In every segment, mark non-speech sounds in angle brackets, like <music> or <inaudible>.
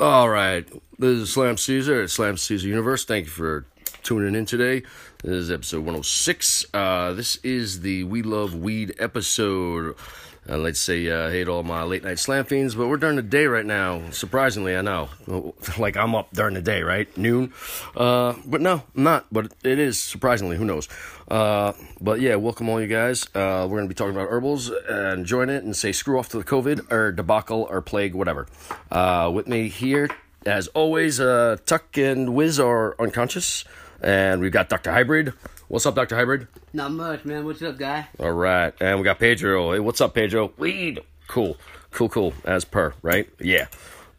All right, this is Slam Caesar at Slam Caesar Universe. Thank you for tuning in today. This is episode 106. Uh, this is the We Love Weed episode. Uh, let's say uh, to all my late night slam fiends, but we're during the day right now. Surprisingly, I know, <laughs> like I'm up during the day, right, noon. Uh, but no, I'm not. But it is surprisingly. Who knows? Uh, but yeah, welcome all you guys. Uh, we're gonna be talking about herbals and join it and say screw off to the COVID or debacle or plague, whatever. Uh, with me here, as always, uh, Tuck and Wiz are unconscious, and we've got Doctor Hybrid. What's up, Doctor Hybrid? Not much, man. What's up, guy? All right, and we got Pedro. Hey, what's up, Pedro? Weed. Cool, cool, cool. As per, right? Yeah.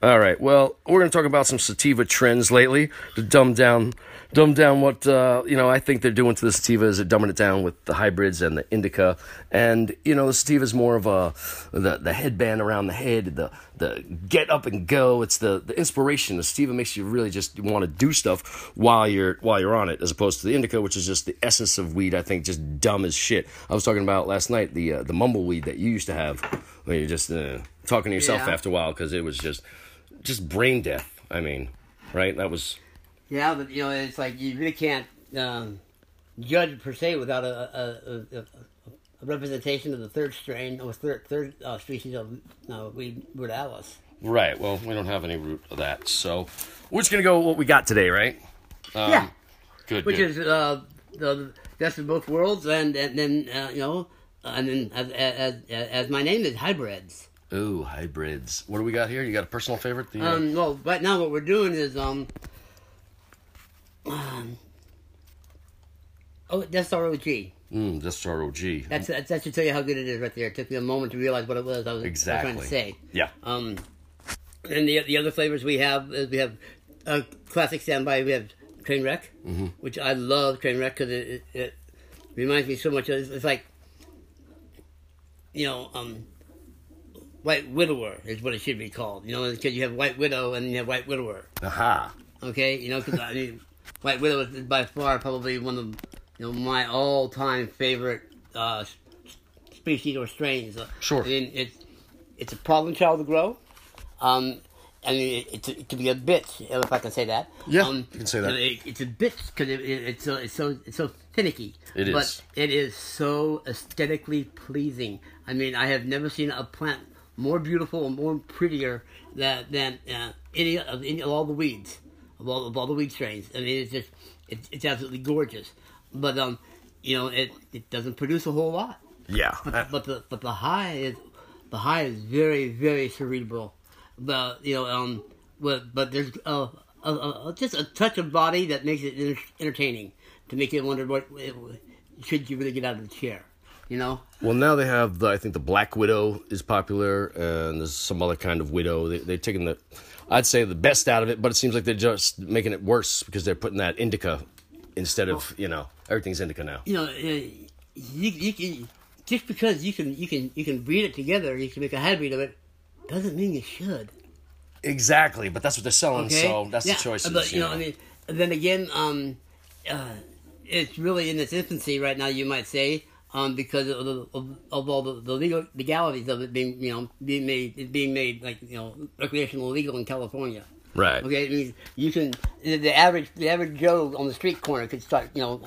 All right. Well, we're gonna talk about some sativa trends lately to dumb down, dumb down what uh, you know. I think they're doing to the sativa is they're dumbing it down with the hybrids and the indica, and you know the sativa is more of a the the headband around the head, the the get up and go. It's the the inspiration. The sativa makes you really just want to do stuff while you're while you're on it, as opposed to the indica, which is just the essence of weed. I think just dumb as shit. I was talking about last night the uh, the mumble weed that you used to have, when you're just uh, talking to yourself Yeah. after a while because it was just just brain death. I mean, right? That was Yeah, but you know, it's like you really can't um, judge per se without a, a, a, a, representation of the third strain or third third uh, species of uh, weed Alice. right. Well, we don't have any root of that, so we're just gonna go with what we got today, right? Um, yeah, Good. which good. is uh, the best of both worlds, and and then uh, you know, and then as, as as my name is hybrids. Ooh, hybrids. What do we got here? You got a personal favorite? The, uh, Um, well, right now what we're doing is um, um oh, that's ROG. mm, this ROG. That's, that's that should tell you how good it is right there. It took me a moment to realize what it was I was, I was exactly. trying to say. Yeah. Um, and the the other flavors we have is we have a classic standby. We have train wreck, Mm-hmm. which I love train wreck because it, it, it reminds me so much. Of, it's, it's like you know, um, white widower is what it should be called. You know, because you have white widow and you have white widower. Aha. Okay, you know, because I mean, White Widow is by far probably one of you know my all-time favorite uh, species or strains. Uh, Sure. I mean, it's it's a problem child to grow. Um, I mean, it, it can be a bitch if I can say that. Yeah, um, you can say that. It, it's a bitch because it, it, it's so it's so it's so finicky. It is. but it is so aesthetically pleasing. I mean, I have never seen a plant more beautiful and more prettier than than uh, any of any of all the weeds of all of all the weed strains. I mean, it's just it's, it's absolutely gorgeous. But um, you know, it it doesn't produce a whole lot. Yeah. But, but the but the high is the high is very very cerebral. But you know um, but but there's uh, a, a, a, just a touch of body that makes it enter- entertaining to make you wonder what should you really get out of the chair. You know, Well, now they have the. I think the Black Widow is popular, and there's some other kind of widow. They, they're taking the, I'd say the best out of it, but it seems like they're just making it worse because they're putting that indica instead of you know everything's indica now. you know, uh, you you can just because you can you can you can breed it together, you can make a hybrid of it, doesn't mean you should. Exactly, but that's what they're selling, Okay, so that's Yeah, the choice. But you know, know. I mean, then again, um, uh, it's really in its infancy right now. You might say. Um, because of, the, of, of all the, the legal legalities of it being, you know, being made, it being made like you know, recreational legal in California. right. Okay, it means you can the, average the average Joe on the street corner could start you know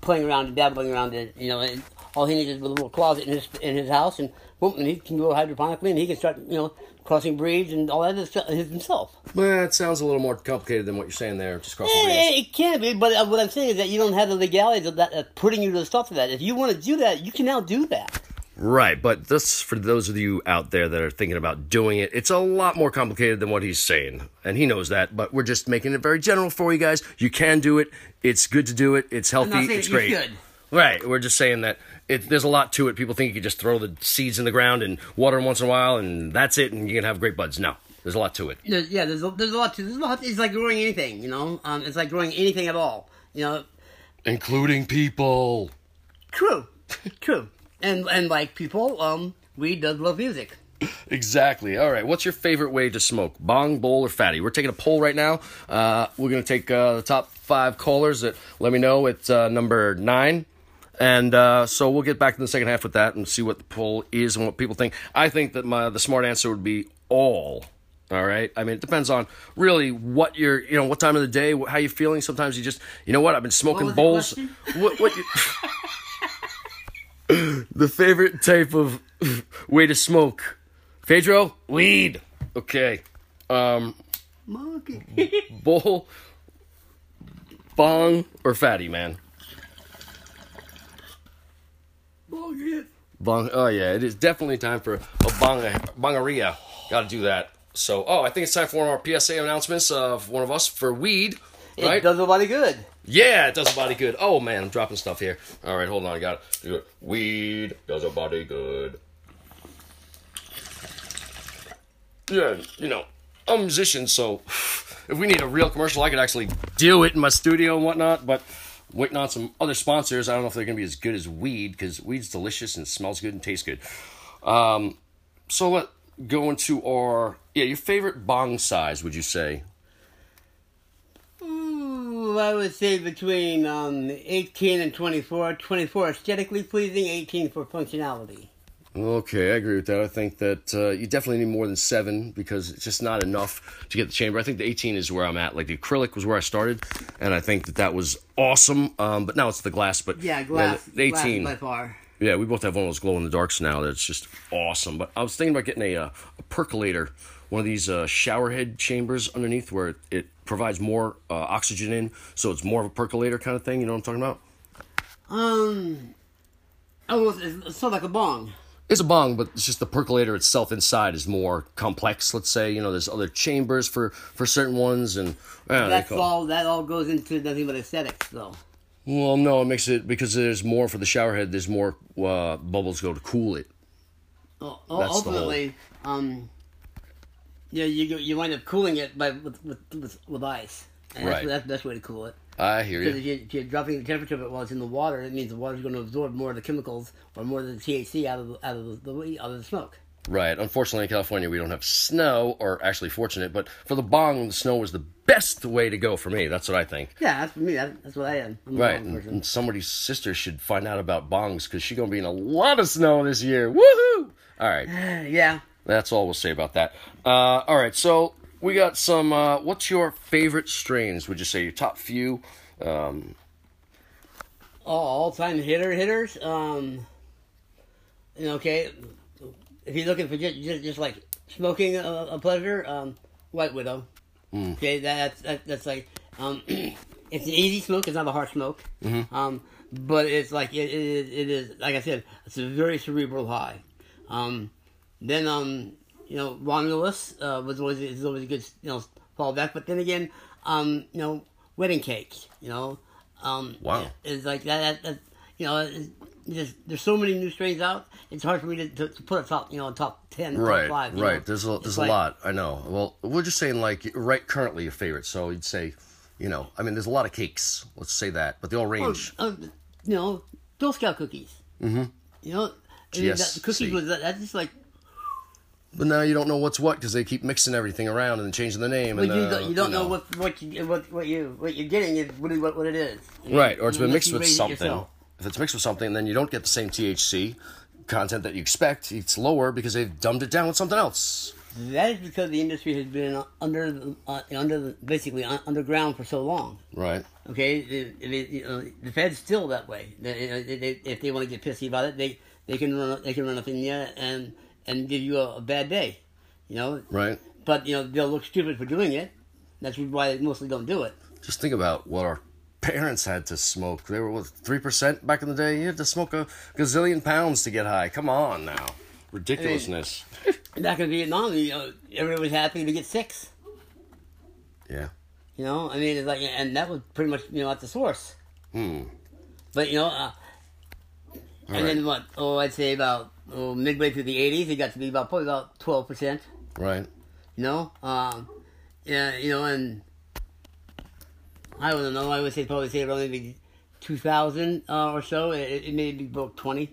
playing around and dabbling around it. You know, and all he needs is a little closet in his in his house, and boom, and he can grow hydroponically, and he can start you know crossing breeds and all that other stuff himself. Well, it sounds a little more complicated than what you're saying there. Just crossing the breeds. It can be, but uh, what I'm saying is that you don't have the legalities of that uh, putting you to the stuff of that. If you want to do that, you can now do that. Right, but this for those of you out there that are thinking about doing it, it's a lot more complicated than what he's saying, and he knows that. But we're just making it very general for you guys. You can do it. It's good to do it. It's healthy. It's that you great. Should. Right. We're just saying that it, there's a lot to it. People think you can just throw the seeds in the ground and water them once in a while, and that's it, and you can have great buds. No, there's a lot to it. There's, yeah, there's a, there's a lot to there's a lot. It's like growing anything, you know. Um, it's like growing anything at all, you know. Including people. True, <laughs> true. And and like people, um, we does love music. Exactly. All right. What's your favorite way to smoke? Bong, bowl, or fatty? We're taking a poll right now. Uh, we're going to take uh, the top five callers that let me know. It's uh, number nine. And uh, so we'll get back to the second half with that and see what the poll is and what people think. I think that my the smart answer would be all. All right. I mean, it depends on really what you're, you know, what time of the day, how you feeling. Sometimes you just, you know what? I've been smoking bowls. What? What? You, <laughs> the favorite type of way to smoke, Pedro? Weed. Okay. Um, Monkey. bowl, bong, or fatty, man. Monkey. Bong. Oh yeah, it is definitely time for a bong bongaria. Got to do that. So, oh, I think it's time for one of our PSA announcements of one of us for weed. Right? It does nobody good. Yeah, it does a body good. Oh man, I'm dropping stuff here. All right, hold on. I got it. Weed does a body good. Yeah, you know, I'm a musician, so <sighs> if we need a real commercial, I could actually do it in my studio and whatnot. But waiting on some other sponsors. I don't know if they're gonna be as good as weed because weed's delicious and smells good and tastes good. Um, so let go into our yeah your favorite bong size. Would you say? I would say between um, 18 and 24. 24 aesthetically pleasing, 18 for functionality. Okay, I agree with that. I think that uh, you definitely need more than seven because it's just not enough to get the chamber. I think the 18 is where I'm at. Like the acrylic was where I started, and I think that that was awesome. Um, but now it's the glass. But Yeah, glass. the glass 18. by far. yeah, we both have one of those glow in the darks now. That's just awesome. But I was thinking about getting a, uh, a percolator, one of these uh, shower head chambers underneath where it, it provides more uh, oxygen in, so it's more of a percolator kind of thing. You know what I'm talking about? Um, almost, it's, it's sort of like a bong. It's a bong, but it's just the percolator itself inside is more complex. Let's say you know there's other chambers for for certain ones, and uh, That's all. That all goes into nothing but aesthetics, though. Well, no, it makes it because there's more for the shower head. There's more uh, bubbles go to cool it. Oh, oh, That's the whole- ultimately, um, yeah, you go- you wind up cooling it by with with with, with ice. And Right. That's, that's the best way to cool it. I hear Because if, you. you, if you're dropping the temperature of it while it's in the water, it means the water's going to absorb more of the chemicals or more of the THC out of the, out of the, the out of the smoke. Right. Unfortunately, in California, we don't have snow, or actually fortunate, but for the bong, the snow was the best way to go for me. That's what I think. Yeah, that's for me. That's what I am. I'm Right. And, and somebody's sister should find out about bongs because she's going to be in a lot of snow this year. Woohoo! All right. <sighs> yeah. That's all we'll say about that. Uh, all right, so we got some. Uh, what's your favorite strains? Would you say your top few? Um, Oh, all time hitter hitters. Um, okay. If you're looking for just just, just like smoking a, a pleasure, um, White Widow. Okay, that's that, that's like um, <clears throat> it's an easy smoke. It's not a hard smoke. Um, but it's like it, it, is- it is like I said, it's a very cerebral high. Um, then um, you know, Romulus uh, was always is always a good you know fallback. But then again, um, you know, wedding cakes. You know, um, Wow. it's like that. that, that you know, just there's so many new strains out. It's hard for me to, to, to put a top, you know, top ten, right, top five. right. know. There's a there's like- a lot. I know. Well, we're just saying like right currently your favorite. So you'd say, you know, I mean, there's a lot of cakes. Let's say that, but they all range. Um, you know, Girl Scout cookies. Mm-hmm. You know, I mean, that, the cookies GSC. was that, that's just like. But now you don't know what's what because they keep mixing everything around and changing the name. But and, you, uh, don't, you don't know, what what you what what you what you're getting is really what, what it is. Right, or it's been mixed with raise it something. If it's mixed with something, then you don't get the same THC content that you expect. It's lower because they've dumbed it down with something else. That is because the industry has been under uh, under the, basically underground for so long. Right. Okay, the, the, you know, the Fed's still that way. They, you know, they, if they want to get pissy about it, they, they can run they can run up in you and and give you a, a bad day. You know, Right. but you know they'll look stupid for doing it. That's why they mostly don't do it. Just think about what our parents had to smoke. They were what three percent back in the day. You had to smoke a gazillion pounds to get high. Come on now, ridiculousness. <laughs> Back in Vietnam, you know, everybody was happy to get six. yeah. You know, I mean, it's like, and that was pretty much you know at the source. Hmm. But you know, uh, and then what? Oh, I'd say about oh, midway through the '80s, it got to be about probably about twelve percent. Right. You know, um, yeah, you know, and I don't know. I would say probably say around maybe 2000 uh, or so. It, it maybe broke 20.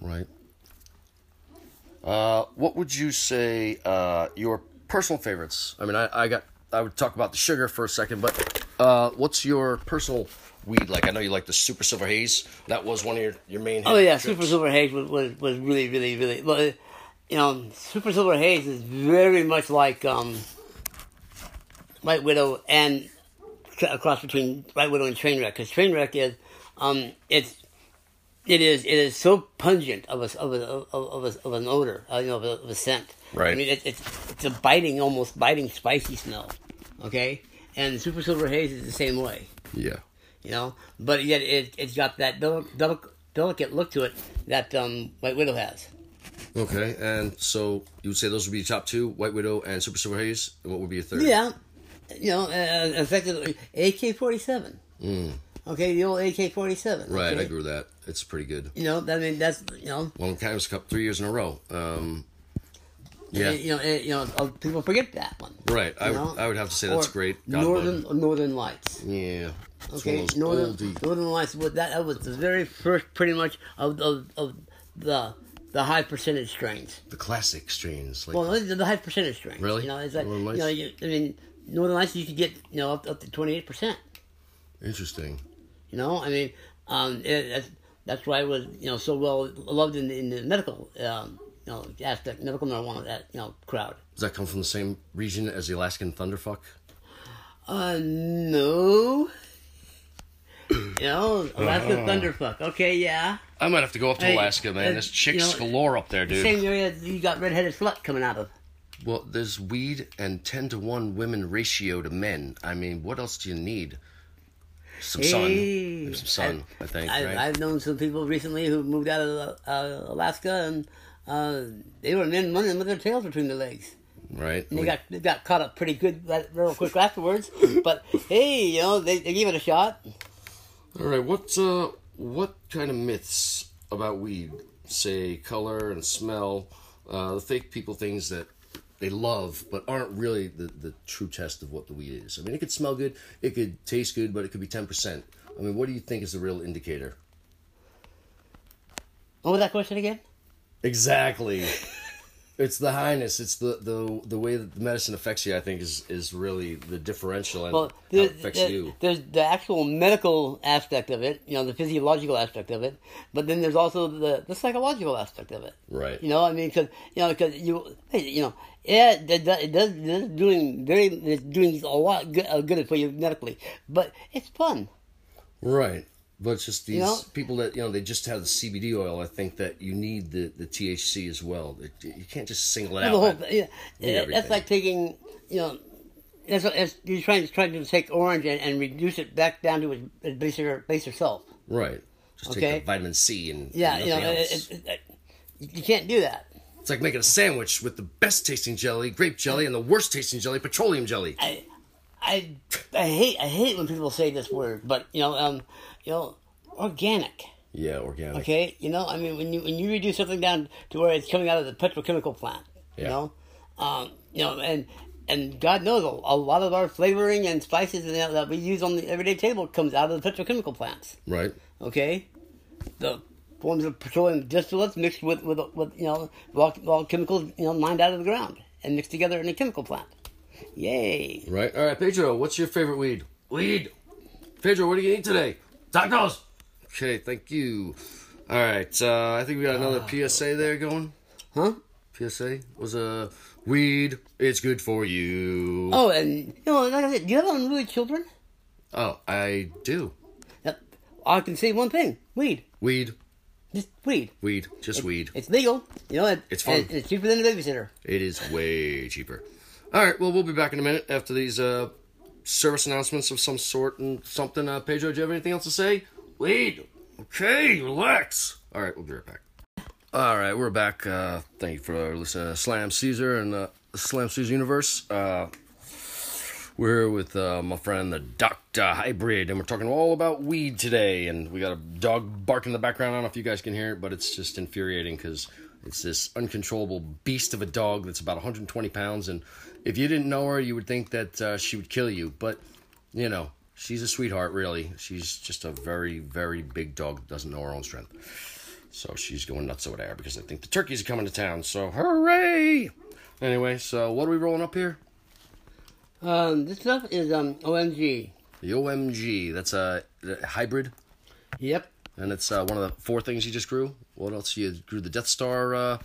Right. Uh, what would you say uh, your personal favorites? I mean, I, I got. I would talk about the sugar for a second, but uh, what's your personal weed like? I know you like the Super Silver Haze. That was one of your, your main. Oh yeah, trips. Super Silver Haze was, was, was really really really. Well, you know, Super Silver Haze is very much like um, White Widow and a cross between White Widow and Trainwreck. Because Trainwreck is, um, it's, it is, it is so pungent of a of a of, of, a, of an odor, uh, you know, of a, of a scent. Right. I mean, it, it's it's a biting, almost biting, spicy smell. Okay, and Super Silver Haze is the same way. Yeah. You know, but yet it it's got that del- del- delicate look to it that um, White Widow has. Okay, and so you would say those would be your top two: White Widow and Super Silver Haze. And what would be your third? Yeah, you know, uh, effectively AK forty seven. Okay, the old AK forty seven. Right, I agree with that. It's pretty good. You know, I mean, that's you know, Well, Cannabis Cup three years in a row. Um, yeah, you know, uh, you know, uh, people forget that one. right. I would. I would have to say that's Or great. God Northern Northern Lights. Yeah. Okay, one of those Northern oldie- Northern Lights. Was that, that was the very first, pretty much of of, of the the high percentage strains. the classic strains. Like, Well, the, the high percentage strains. Really? You know, it's like Northern you know, Lights? you, I mean, Northern Lights you could get you know up, up to twenty eight percent. interesting. You know, I mean, um, it, that's that's why it was you know so well loved in, in the medical um, you know aspect, medical marijuana that you know crowd. Does that come from the same region as the Alaskan Thunderfuck? Uh, no. Know, Alaska Thunderfuck. Okay, yeah. I might have to go up to Hey, Alaska, man. uh, There's chicks you know, galore up there, dude. Same area you got redheaded slut coming out of. Well, there's weed and 10 to 1 women ratio to men. I mean, what else do you need? Some sun. Hey. Maybe some sun, I, think, I, right? I've known some people recently who moved out of uh, Alaska and uh, they were men running with their tails between their legs. right? And they got they got caught up pretty good real quick <laughs> afterwards. But hey, you know, they, they gave it a shot. All right, what, uh, what kind of myths about weed, say color and smell, uh, the fake people things that they love but aren't really the, the true test of what the weed is? I mean, it could smell good, it could taste good, but it could be 10%. I mean, what do you think is the real indicator? What was that question again? Exactly. <laughs> it's the highness. It's the, the the way that the medicine affects you. I think is is really the differential and Well, it affects there- you. there's the actual medical aspect of it, you know, the physiological aspect of it, but then there's also the, the psychological aspect of it. Right. You know, I mean, because you know, because you, you know, yeah, it does, it does it's doing very, it's doing a lot good, uh, good for you medically, but it's fun. Right. But it's just these You know? people that you know they just have the CBD oil. I think that you need the, the THC as well. It, you can't just single it The out. whole, yeah, that's like taking, you know, that's, what- that's you're trying trying to take orange and, and reduce it back down to its, its baser baser self. Right. Just Okay. take the vitamin C and Yeah, and you know, it, it, it, you can't do that. it's like making a sandwich with the best tasting jelly, grape jelly, and the worst tasting jelly, petroleum jelly. I, I, I hate I hate when people say this word, but you know, um, you know, organic. Yeah, organic. Okay, you know, I mean, when you when you reduce something down to where it's coming out of the petrochemical plant, you know, um, you know, and and God knows a, a lot of our flavoring and spices and that that we use on the everyday table comes out of the petrochemical plants. Right. Okay, the forms of petroleum distillates mixed with with, with you know raw, raw chemicals you know mined out of the ground and mixed together in a chemical plant. Yay! Right. All right, Pedro. What's your favorite weed? Weed. Pedro, what are you gonna eat today? Tacos. Okay, thank you. All right. Uh, I think we got another PSA there going. Huh? PSA was a weed. It's good for you. Oh, and you know, like I said, do you have unruly children? Oh, I do. Yep. I can say one thing: weed, Weed. just weed. Weed. Just weed. It's legal, you know. It, It's fun. it's cheaper than a babysitter. It is way cheaper. All right. Well, we'll be back in a minute after these uh, service announcements of some sort and something. Uh, Pedro, do you have anything else to say? Weed. Okay, relax. All right, we'll be right back. All right, we're back. Uh, thank you for listening to Slam Caesar and uh, the Slam Caesar Universe. Uh, we're here with uh, my friend, the Doctor Hybrid, and we're talking all about weed today. And we got a dog barking in the background. I don't know if you guys can hear it, but it's just infuriating because it's this uncontrollable beast of a dog that's about 120 pounds. And if you didn't know her, you would think that uh, she would kill you. But, you know, she's a sweetheart, really. She's just a very, very big dog that doesn't know her own strength. So she's going nuts over there because I think the turkeys are coming to town. So hooray! Anyway, so what are we rolling up here? Um, this stuff is um OMG. The OMG. That's a, a hybrid, Yep. and it's uh, one of the four things you just grew. What else? You grew the Death Star, uh,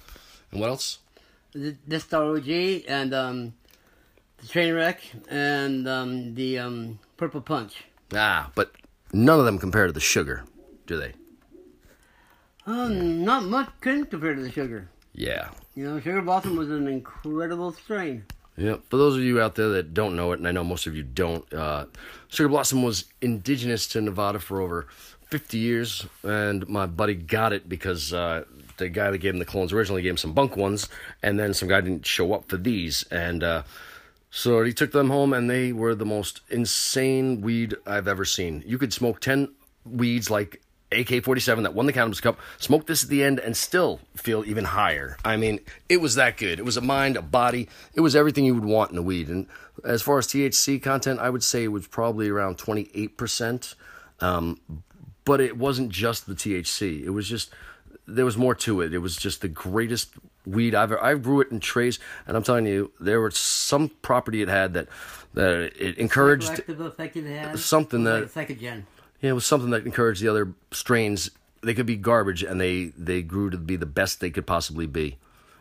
and what else? the Death Star OG and um, the train wreck and um, the um, Purple Punch. Ah, but none of them compare to the sugar, do they? Um, not much couldn't compare to the Sugar. Yeah. You know, Sugar Blossom was an incredible strain. Yeah, for those of you out there that don't know it, and I know most of you don't, uh, Sugar Blossom was indigenous to Nevada for over 50 years, and my buddy got it because uh, the guy that gave him the clones originally gave him some bunk ones, and then some guy didn't show up for these, and uh, so he took them home, and they were the most insane weed I've ever seen. You could smoke 10 weeds like AK 47 that won the Cannabis Cup, smoke this at the end, and still feel even higher. I mean, it was that good. It was a mind, a body, it was everything you would want in a weed. And as far as THC content, I would say it was probably around 28%. Um, but it wasn't just the THC, it was just, there was more to it. It was just the greatest weed I've. I grew it in trays, and I'm telling you, there was some property it had that that it encouraged it something that- like second gen. yeah, it was something that encouraged the other strains. They could be garbage, and they they grew to be the best they could possibly be.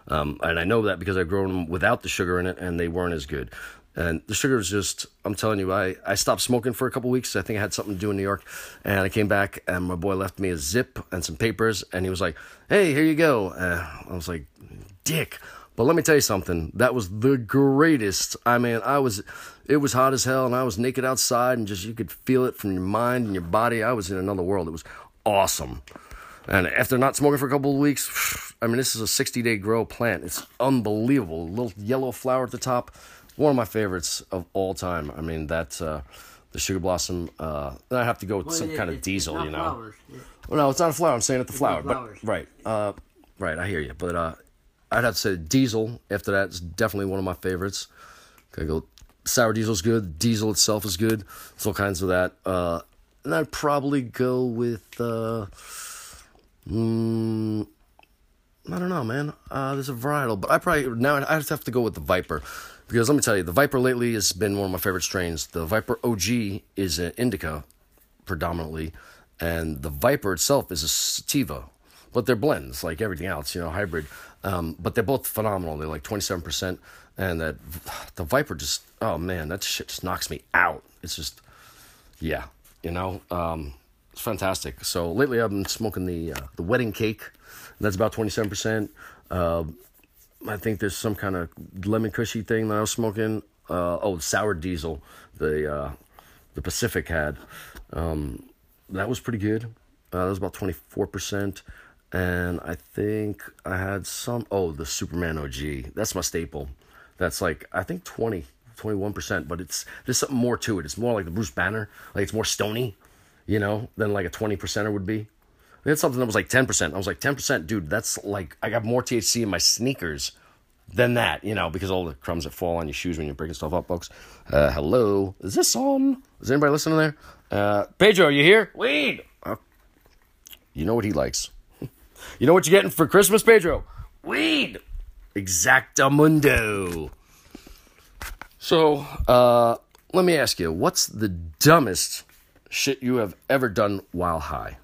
Um, and I know that because I've grown them without the sugar in it, and they weren't as good. And the sugar was just, I'm telling you, I, I stopped smoking for a couple weeks. I think I had something to do in New York. And I came back, and my boy left me a zip and some papers, and he was like, hey, here you go. Uh, I was like, dick. But let me tell you something. That was the greatest. I mean, I was, it was hot as hell, and I was naked outside, and just you could feel it from your mind and your body. I was in another world. It was awesome. And after not smoking for a couple of weeks, I mean, this is a 60 day grow plant. It's unbelievable. A little yellow flower at the top. One of my favorites of all time. I mean, that's uh, the sugar blossom. Uh, I have to go with Well, some it- kind of diesel, you know. flowers. Well, no, it's not a flower. I'm saying it's the flower, but right, uh, right. I hear you, but uh, I'd have to say diesel. After that, it's definitely one of my favorites. Okay, go. Sour diesel's good. Diesel itself is good. There's all kinds of that. Uh, and I'd probably go with. Uh, mm, I don't know, man. Uh, there's a varietal, but I probably now I have to go with the Viper because let me tell you, the Viper lately has been one of my favorite strains. The Viper OG is an indica predominantly, and the Viper itself is a sativa, but they're blends like everything else, you know, hybrid. Um, but they're both phenomenal. They're like twenty seven percent, and that the Viper just oh man, that shit just knocks me out. It's just yeah, you know, um, it's fantastic. So lately I've been smoking the uh, the wedding cake. That's about twenty seven percent. Uh, I think there's some kind of lemon cushy thing that I was smoking. Uh, oh, sour diesel. The uh, the Pacific had. Um, that was pretty good. Uh, that was about twenty four percent. And I think I had some. Oh, the Superman OG. That's my staple. That's like I think 20, 21 percent. But it's there's something more to it. It's more like the Bruce Banner. Like it's more stony, you know, than like a twenty percenter would be. Had something that was like 10%. I was like, 10%, dude, that's like, I got more THC in my sneakers than that, you know, because all the crumbs that fall on your shoes when you're breaking stuff up, folks. Uh, hello. Is this on? Is anybody listening there? Uh, Pedro, are you here? Weed. Uh, you know what he likes. You know what you're getting for Christmas, Pedro? Weed. Exactamundo. So, uh, let me ask you, what's the dumbest shit you have ever done while high?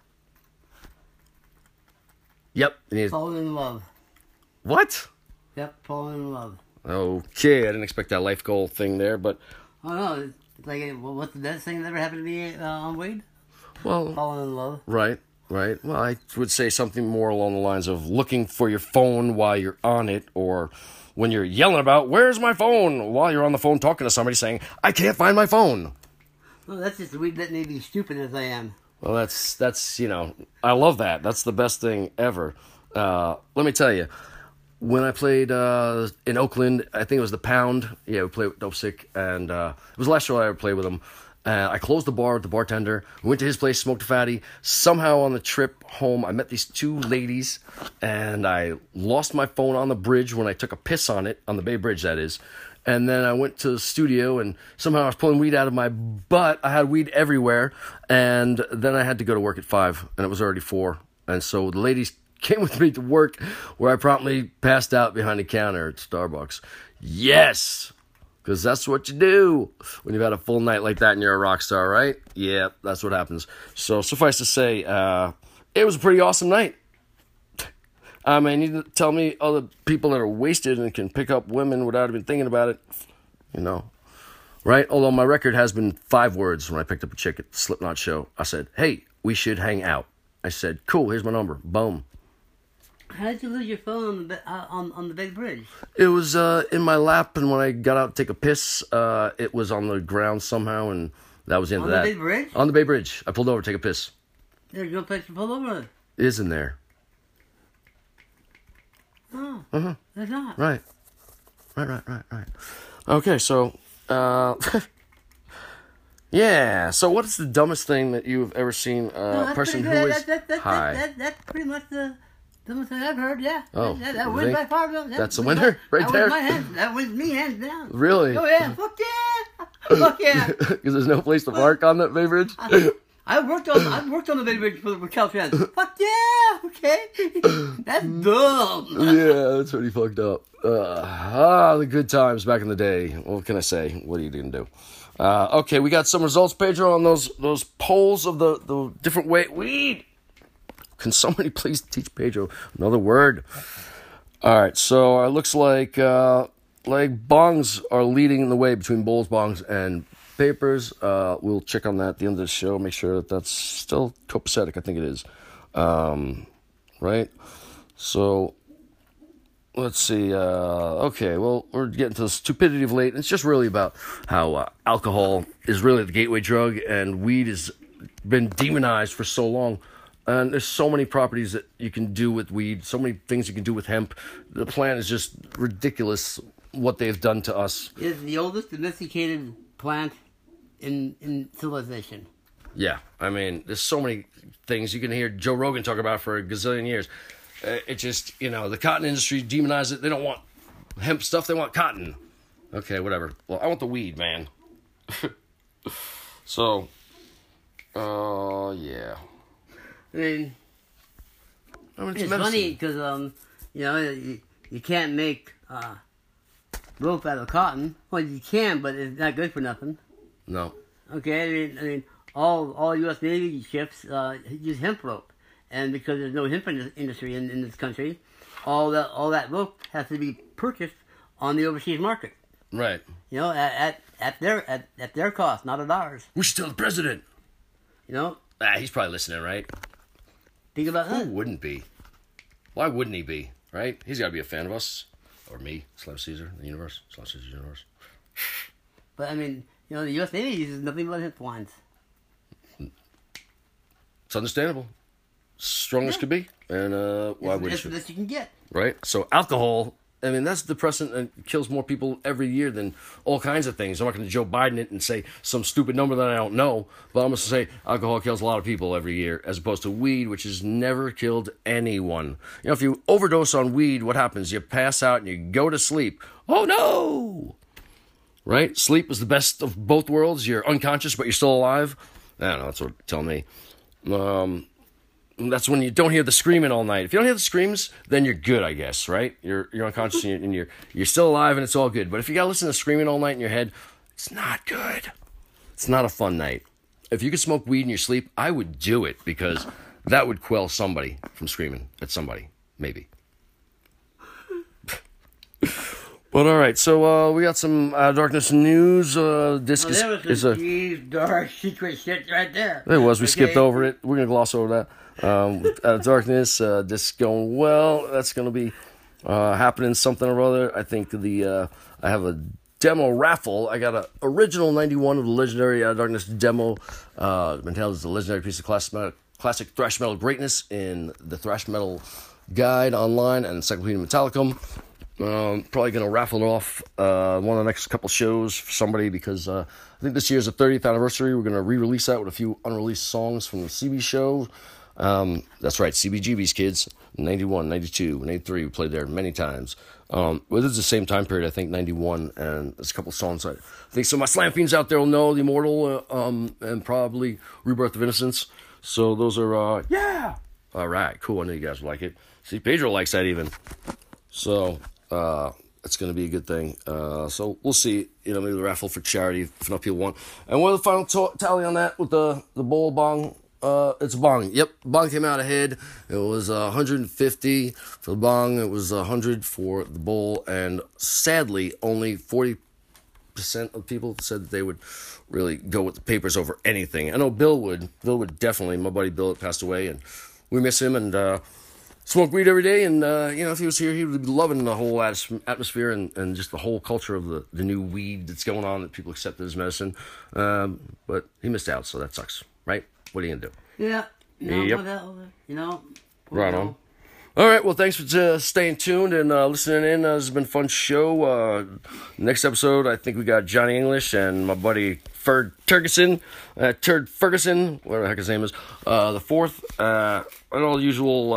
Yep. Falling in love. What? Yep, falling in love. Okay, I didn't expect that life goal thing there, but Oh no, it's like what's the best thing that ever happened to me uh, on weed? well, Falling in love. right, right. Well, I would say something more along the lines of looking for your phone while you're on it, or when you're yelling about "Where's my phone?" while you're on the phone talking to somebody saying "I can't find my phone." Well, that's just made me stupid as I am. Well, that's that's you know I love that. That's the best thing ever. Uh, let me tell you, when I played uh, in Oakland, I think it was the Pound. Yeah, we played with Dope Sick, and uh, it was the last show I ever played with him. Uh, I closed the bar with the bartender. We went to his place, smoked a fatty. Somehow on the trip home, I met these two ladies, and I lost my phone on the bridge when I took a piss on it on the Bay Bridge. That is. And then I went to the studio, and somehow I was pulling weed out of my butt. I had weed everywhere, and then I had to go to work at five, and it was already four. And so the ladies <laughs> came with me to work, where I promptly passed out behind the counter at Starbucks. Yes, because that's what you do when you've had a full night like that and you're a rock star, right? Yeah, that's what happens. So suffice to say, uh, it was a pretty awesome night. I mean, you tell me other people that are wasted and can pick up women without even thinking about it, you know, right? Although my record has been five words when I picked up a chick at the Slipknot show. I said, "Hey, we should hang out." I said, "Cool, here's my number." Boom. How did you lose your phone on the uh, on on the big bridge? It was uh, in my lap, and when I got out to take a piss, uh, it was on the ground somehow, and that was the end On of the that. big bridge? On the Bay Bridge. I pulled over to take a piss. There's no place to pull over. It is in there. Oh, Uh-huh. there's not. Right. Right, right, right, right. Okay, so, uh, <laughs> yeah. So, what is the dumbest thing that you've ever seen No, a that's person who pretty good. is That- that- that- high? that- that's pretty much the thing I've heard. Yeah. Oh, that, that wins by far. That, That's the winner right that there? My hands, that wins me hands down. Really? Oh yeah! Fuck yeah! <laughs> Fuck yeah! <laughs> Because there's no place to park on that Bay Bridge? I worked on I worked on the baby bridge for, for Caltrans. <laughs> Fuck yeah! Okay, that's dumb. yeah, that's pretty fucked up. Uh, ah, the good times back in the day. What can I say? What are you gonna do? Uh, okay, we got some results, Pedro, on those those polls of the the different way weed. Can somebody <laughs> please teach Pedro another word? All right, so it looks like uh, like bongs are leading the way between bowls, bongs, and papers. Uh, we'll check on that at the end of the show. Make sure that that's still copacetic. I think it is. Um, right. So let's see. Uh, okay, well, we're getting to the stupidity of late. It's just really about how uh, alcohol is really the gateway drug, and weed has been demonized for so long. And there's so many properties that you can do with weed, so many things you can do with hemp. The plant is just ridiculous what they've done to us. It's the oldest domesticated plant in in civilization. Yeah, I mean, there's so many things you can hear Joe Rogan talk about for a gazillion years. Uh, it just, you know, the cotton industry demonizes it. They don't want hemp stuff, they want cotton. Okay, whatever. Well, I want the weed, man. <laughs> so, uh, yeah. I mean, I mean, it's medicine. funny because um, you know, you, you can't make uh, rope out of cotton. Well, you can, but it's not good for nothing. No. Okay, I mean, I mean, all all U.S. Navy ships uh, use hemp rope, and because there's no hemp in- industry in, in this country, all that all that rope has to be purchased on the overseas market. Right. You know, at at, at their at, at their cost, not at ours. We should tell the president. You know, Ah, he's probably listening, right? Think about Who wouldn't be? Why wouldn't he be? Right? He's got to be a fan of us. Or me, Slam Caesar, the universe. Slam Caesar universe. But I mean, you know, the U.S. Navy uses nothing but wines. It's understandable. Strong as could be. And uh, why that's you? the best you can get. Right? So alcohol, I mean, that's depressant and kills more people every year than all kinds of things. I'm not going to Joe Biden it and say some stupid number that I don't know, but I'm going to say alcohol kills a lot of people every year, as opposed to weed, which has never killed anyone. You know, if you overdose on weed, what happens? You pass out and you go to sleep. Oh no! Right? Sleep is the best of both worlds. You're unconscious, but you're still alive. I don't know. That's what tell me. Um, that's when you don't hear the screaming all night. If you don't hear the screams, then you're good, I guess, right? You're you're unconscious and you're, and you're you're still alive and it's all good. But if you gotta listen to screaming all night in your head, it's not good. It's not a fun night. If you could smoke weed in your sleep, I would do it because that would quell somebody from screaming at somebody, maybe. But all right, so uh, we got some uh, darkness news. Uh, disc Oh, is, was is a deep, dark, secret shit right there. There was. We Okay? skipped over it. We're gonna gloss over that. Um, with, uh, darkness, uh, this going well. That's gonna be uh, happening something or other. I think the uh, I have a demo raffle. I got a original '91 of the legendary uh, Darkness demo. Uh, is a legendary piece of classic metal, classic thrash metal greatness in the thrash metal guide online and Encyclopedia Metallicum. Um, probably gonna raffle it off uh, one of the next couple shows for somebody because uh, I think this year's the 30th anniversary. We're gonna re-release that with a few unreleased songs from the CB show. Um, that's right, CBGB's kids. 91, 92, and 83. We played there many times. Um, well, this is the same time period, I think, 91, and there's a couple songs I think some of my slam fiends out there will know The Immortal uh, um, and probably Rebirth of Innocence. So those are, uh, yeah! All right, cool. I know you guys will like it. See, Pedro likes that even. So, uh, it's going to be a good thing. Uh, so we'll see. You know, maybe the raffle for charity if enough people want. And what are the final t- tally on that with the the bowl bong Uh, it's bong. Yep, bong came out ahead. It was uh, 150 for the bong. It was 100 for the bowl, and sadly, only 40 percent of people said that they would really go with the papers over anything. I know Bill would. Bill would definitely. My buddy Bill passed away, and we miss him. And uh, smoke weed every day. And uh, you know, if he was here, he would be loving the whole atmosphere and, and just the whole culture of the the new weed that's going on that people accept as medicine. Um, but he missed out, so that sucks, right? What are you gonna do? Yeah. No, yep. Whatever, you know. Right on. All right. Well, thanks for uh, staying tuned and uh, listening in. Uh, this has been a fun show. Uh, next episode, I think we got Johnny English and my buddy Ferd Turgeson, uh, Turd Ferguson, whatever the heck his name is. Uh, the fourth, and all the usual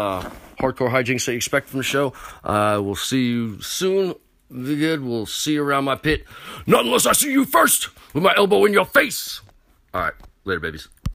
hardcore hijinks that you expect from the show. we'll see you soon. Be good. We'll see you around my pit. Not unless I see you first with my elbow in your face. All right. Later, babies.